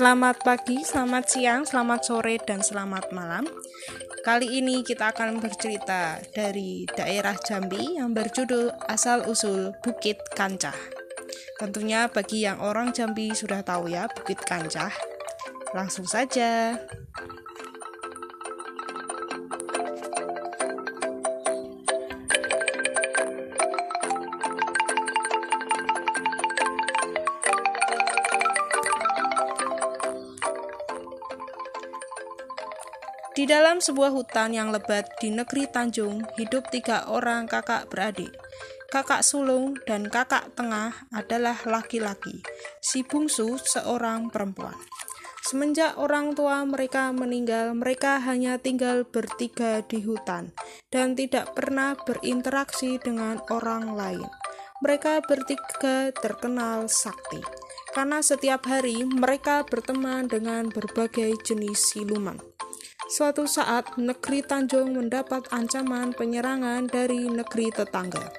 selamat pagi, selamat siang, selamat sore, dan selamat malam. Kali ini kita akan bercerita dari daerah Jambi yang berjudul Asal Usul Bukit Kancah. Tentunya bagi yang orang Jambi sudah tahu ya Bukit Kancah. Langsung saja. Di dalam sebuah hutan yang lebat di negeri Tanjung, hidup tiga orang kakak beradik. Kakak sulung dan kakak tengah adalah laki-laki, si bungsu seorang perempuan. Semenjak orang tua mereka meninggal, mereka hanya tinggal bertiga di hutan dan tidak pernah berinteraksi dengan orang lain. Mereka bertiga terkenal sakti karena setiap hari mereka berteman dengan berbagai jenis siluman. Suatu saat, negeri Tanjung mendapat ancaman penyerangan dari negeri tetangga.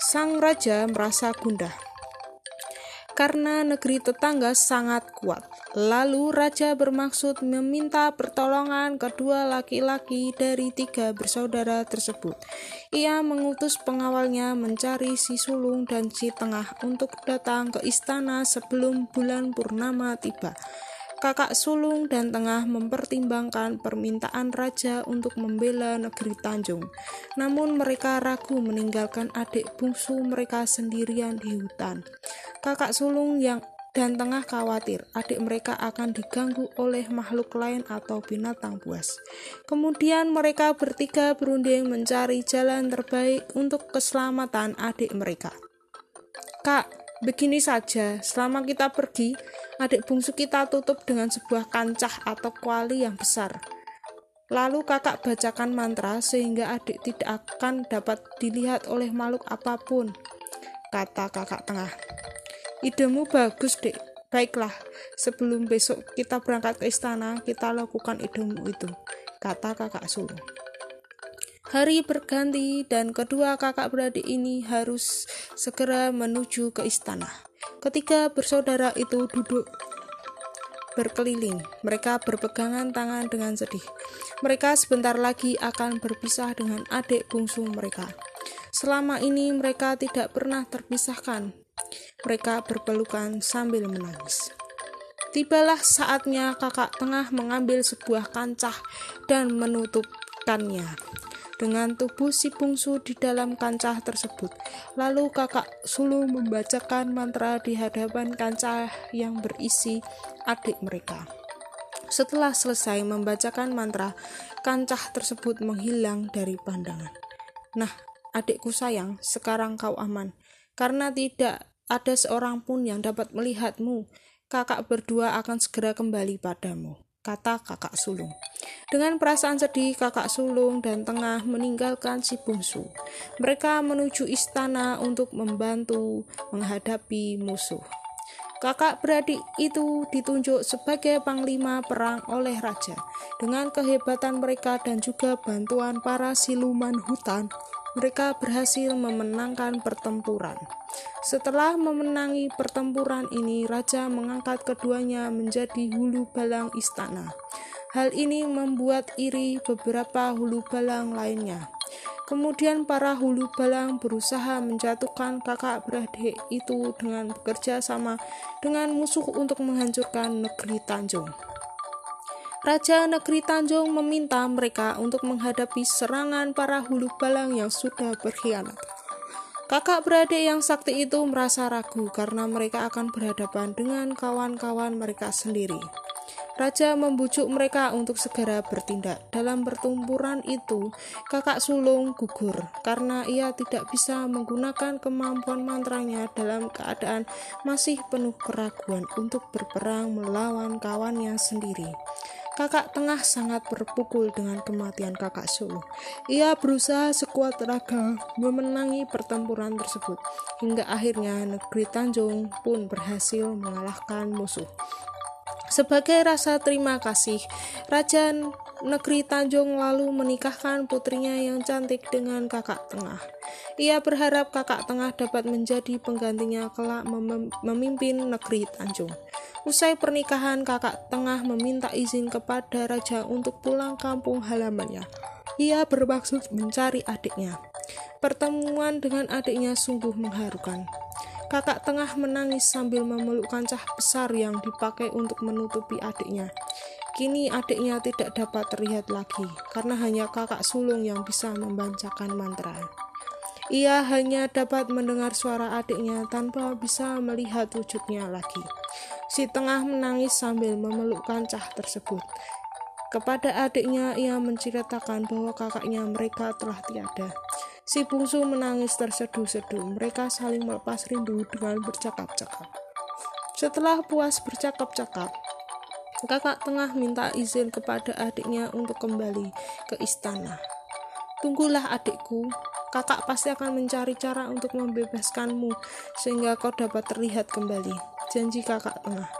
Sang raja merasa gundah karena negeri tetangga sangat kuat. Lalu raja bermaksud meminta pertolongan kedua laki-laki dari tiga bersaudara tersebut. Ia mengutus pengawalnya mencari si sulung dan si tengah untuk datang ke istana sebelum bulan purnama tiba. Kakak sulung dan tengah mempertimbangkan permintaan raja untuk membela negeri Tanjung. Namun mereka ragu meninggalkan adik bungsu mereka sendirian di hutan. Kakak sulung yang dan tengah khawatir adik mereka akan diganggu oleh makhluk lain atau binatang buas. Kemudian mereka bertiga berunding mencari jalan terbaik untuk keselamatan adik mereka. Kak, begini saja, selama kita pergi, adik bungsu kita tutup dengan sebuah kancah atau kuali yang besar. Lalu kakak bacakan mantra sehingga adik tidak akan dapat dilihat oleh makhluk apa pun, kata kakak tengah. Idemu bagus, dek. Baiklah, sebelum besok kita berangkat ke istana, kita lakukan idemu itu, kata kakak sulung. Hari berganti dan kedua kakak beradik ini harus segera menuju ke istana. Ketiga bersaudara itu duduk berkeliling. Mereka berpegangan tangan dengan sedih. Mereka sebentar lagi akan berpisah dengan adik bungsu mereka. Selama ini mereka tidak pernah terpisahkan. Mereka berpelukan sambil menangis. Tibalah saatnya kakak tengah mengambil sebuah kancah dan menutupkannya dengan tubuh si bungsu di dalam kancah tersebut. Lalu kakak sulung membacakan mantra di hadapan kancah yang berisi adik mereka. Setelah selesai membacakan mantra, kancah tersebut menghilang dari pandangan. Nah, adikku sayang, sekarang kau aman, karena tidak ada seorang pun yang dapat melihatmu. Kakak berdua akan segera kembali padamu, kata kakak sulung. Dengan perasaan sedih, kakak sulung dan tengah meninggalkan si bungsu. Mereka menuju istana untuk membantu menghadapi musuh. Kakak beradik itu ditunjuk sebagai panglima perang oleh raja. Dengan kehebatan mereka dan juga bantuan para siluman hutan, mereka berhasil memenangkan pertempuran. Setelah memenangi pertempuran ini, raja mengangkat keduanya menjadi hulu balang istana. Hal ini membuat iri beberapa hulu balang lainnya. Kemudian para hulu balang berusaha menjatuhkan kakak beradik itu dengan bekerja sama dengan musuh untuk menghancurkan negeri Tanjung. Raja negeri Tanjung meminta mereka untuk menghadapi serangan para hulu balang yang sudah berkhianat. Kakak beradik yang sakti itu merasa ragu karena mereka akan berhadapan dengan kawan-kawan mereka sendiri. Raja membujuk mereka untuk segera bertindak. Dalam pertempuran itu, kakak sulung gugur karena ia tidak bisa menggunakan kemampuan mantranya dalam keadaan masih penuh keraguan untuk berperang melawan kawannya sendiri. Kakak tengah sangat berpukul dengan kematian kakak sulung. Ia berusaha sekuat tenaga memenangi pertempuran tersebut, hingga akhirnya negeri Tanjung pun berhasil mengalahkan musuh. Sebagai rasa terima kasih, Raja Negeri Tanjung lalu menikahkan putrinya yang cantik dengan kakak tengah. Ia berharap kakak tengah dapat menjadi penggantinya kelak mem memimpin negeri Tanjung. Usai pernikahan, kakak tengah meminta izin kepada raja untuk pulang kampung halamannya. Ia bermaksud mencari adiknya. Pertemuan dengan adiknya sungguh mengharukan. Kakak tengah menangis sambil memeluk kancah besar yang dipakai untuk menutupi adiknya. Kini adiknya tidak dapat terlihat lagi karena hanya kakak sulung yang bisa membacakan mantra. Ia hanya dapat mendengar suara adiknya tanpa bisa melihat wujudnya lagi. Si tengah menangis sambil memeluk kancah tersebut. Kepada adiknya, ia menceritakan bahwa kakaknya mereka telah tiada. Si bungsu menangis terseduh-seduh. Mereka saling melepas rindu dengan bercakap-cakap. Setelah puas bercakap-cakap, kakak tengah minta izin kepada adiknya untuk kembali ke istana. Tunggulah adikku, kakak pasti akan mencari cara untuk membebaskanmu sehingga kau dapat terlihat kembali. Janji kakak tengah.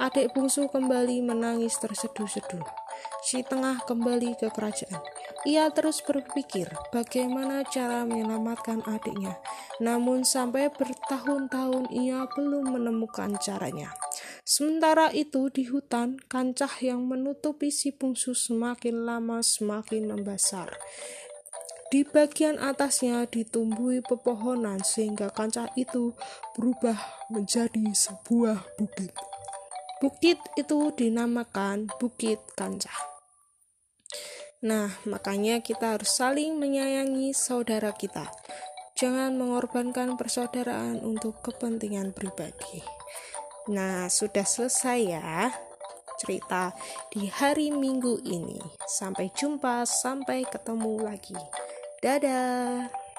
Adik bungsu kembali menangis terseduh-seduh. Si tengah kembali ke kerajaan. Ia terus berpikir bagaimana cara menyelamatkan adiknya, namun sampai bertahun-tahun ia belum menemukan caranya. Sementara itu di hutan, kancah yang menutupi si bungsu semakin lama semakin membesar. Di bagian atasnya ditumbuhi pepohonan sehingga kancah itu berubah menjadi sebuah bukit. Bukit itu dinamakan Bukit Kancah. Nah, makanya kita harus saling menyayangi saudara kita. Jangan mengorbankan persaudaraan untuk kepentingan pribadi. Nah, sudah selesai ya cerita di hari Minggu ini. Sampai jumpa, sampai ketemu lagi. Dadah.